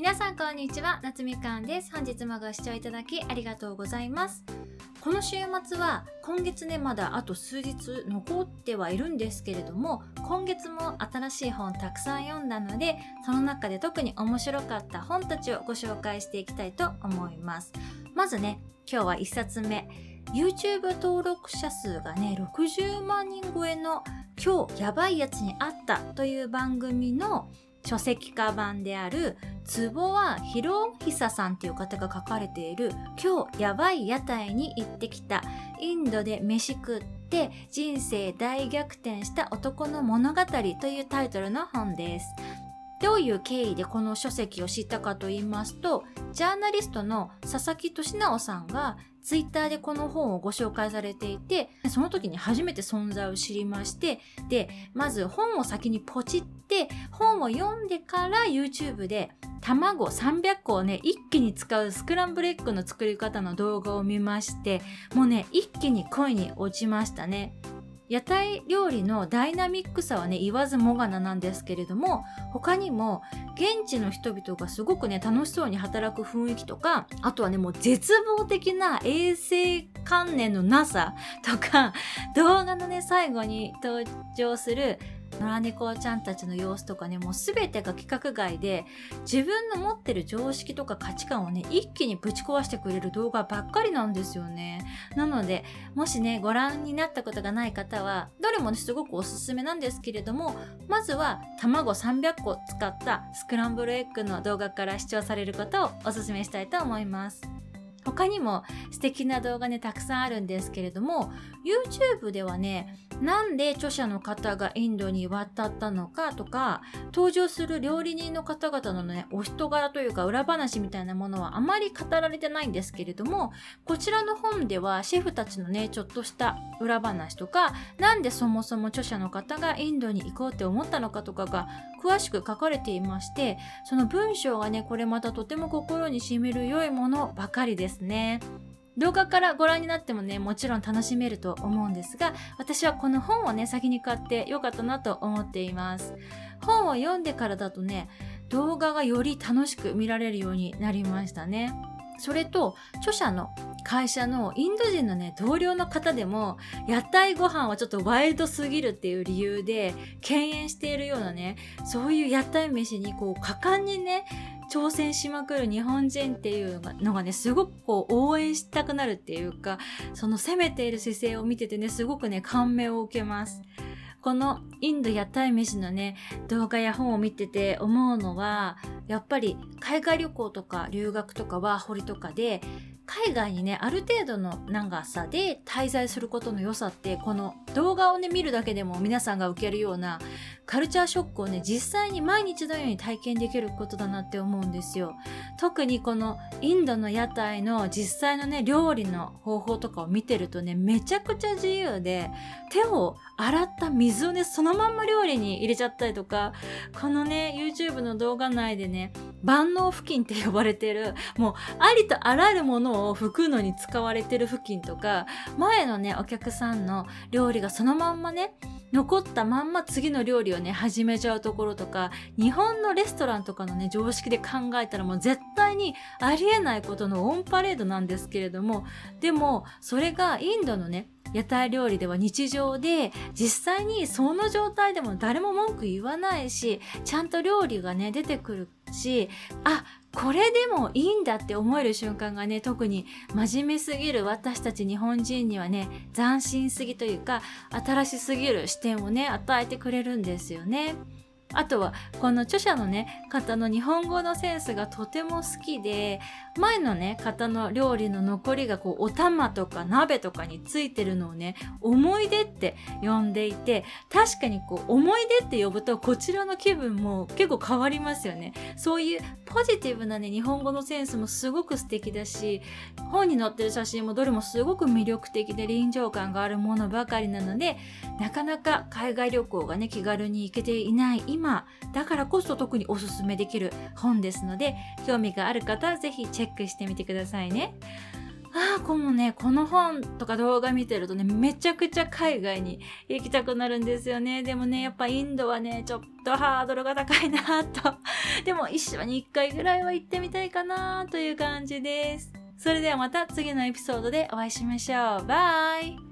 皆さんこんにちは夏みかんです。本日もご視聴いただきありがとうございます。この週末は今月ねまだあと数日残ってはいるんですけれども今月も新しい本たくさん読んだのでその中で特に面白かった本たちをご紹介していきたいと思います。まずね今日は1冊目。YouTube 登録者数がね60万人超えの今日やばいやつにあったという番組の書籍化版である坪は弘久さんっていう方が書かれている今日やばい屋台に行ってきたインドで飯食って人生大逆転した男の物語というタイトルの本です。どういう経緯でこの書籍を知ったかと言いますと、ジャーナリストの佐々木俊直さんがツイッターでこの本をご紹介されていて、その時に初めて存在を知りまして、で、まず本を先にポチって、本を読んでから YouTube で卵300個をね、一気に使うスクランブルエッグの作り方の動画を見まして、もうね、一気に恋に落ちましたね。屋台料理のダイナミックさはね言わずもがななんですけれども他にも現地の人々がすごくね楽しそうに働く雰囲気とかあとはねもう絶望的な衛生観念のなさとか動画のね最後に登場する野良猫ちゃんたちの様子とかねもう全てが規格外で自分の持ってる常識とか価値観をね一気にぶち壊してくれる動画ばっかりなんですよね。なのでもしねご覧になったことがない方はどれもねすごくおすすめなんですけれどもまずは卵300個使ったスクランブルエッグの動画から視聴されることをおすすめしたいと思います。他にも素敵な動画ねたくさんあるんですけれども YouTube ではねなんで著者の方がインドに渡ったのかとか登場する料理人の方々のねお人柄というか裏話みたいなものはあまり語られてないんですけれどもこちらの本ではシェフたちのねちょっとした裏話とかなんでそもそも著者の方がインドに行こうって思ったのかとかが詳しく書かれていましてその文章がねこれまたとても心にしみる良いものばかりです。ですね。動画からご覧になってもね、もちろん楽しめると思うんですが、私はこの本をね、先に買ってよかったなと思っています。本を読んでからだとね、動画がより楽しく見られるようになりましたね。それと、著者の会社のインド人のね、同僚の方でも、屋台ご飯はちょっとワイルドすぎるっていう理由で、敬遠しているようなね、そういう屋台飯にこう、果敢にね、挑戦しまくる日本人っていうのがね、すごくこう応援したくなるっていうか、その攻めている姿勢を見ててね、すごくね、感銘を受けます。このインド屋台飯のね、動画や本を見てて思うのは、やっぱり海外旅行とか留学とかワーホリとかで、海外にねある程度の長さで滞在することの良さってこの動画をね見るだけでも皆さんが受けるようなカルチャーショックをね実際に毎日のように体験できることだなって思うんですよ。特にこのインドの屋台の実際のね料理の方法とかを見てるとねめちゃくちゃ自由で手を洗った水をねそのまんま料理に入れちゃったりとかこのね YouTube の動画内でね万能付近って呼ばれてるもうありとあらゆるものを拭くのに使われてる付近とか前のねお客さんの料理がそのまんまね残ったまんま次の料理をね始めちゃうところとか日本のレストランとかのね常識で考えたらもう絶対にありえないことのオンパレードなんですけれどもでもそれがインドのね屋台料理では日常で実際にその状態でも誰も文句言わないしちゃんと料理がね出てくるしあこれでもいいんだって思える瞬間がね特に真面目すぎる私たち日本人にはね斬新すぎというか新しすぎる視点をね与えてくれるんですよね。あとはこの著者のね方の日本語のセンスがとても好きで前のね方の料理の残りがこうお玉とか鍋とかについてるのをね思い出って呼んでいて確かにこう思い出って呼ぶとこちらの気分も結構変わりますよね。そういうポジティブなね日本語のセンスもすごく素敵だし本に載ってる写真もどれもすごく魅力的で臨場感があるものばかりなのでなかなか海外旅行がね気軽に行けていない今今だからこそ特におすすめできる本ですので興味がある方はぜひチェックしてみてくださいねああ、このね、この本とか動画見てるとね、めちゃくちゃ海外に行きたくなるんですよね。でもね、やっぱインドはね、ちょっとハードルが高いなと。でも一生に一回ぐらいは行ってみたいかなという感じです。それではまた次のエピソードでお会いしましょう。バイ